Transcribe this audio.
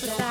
Don't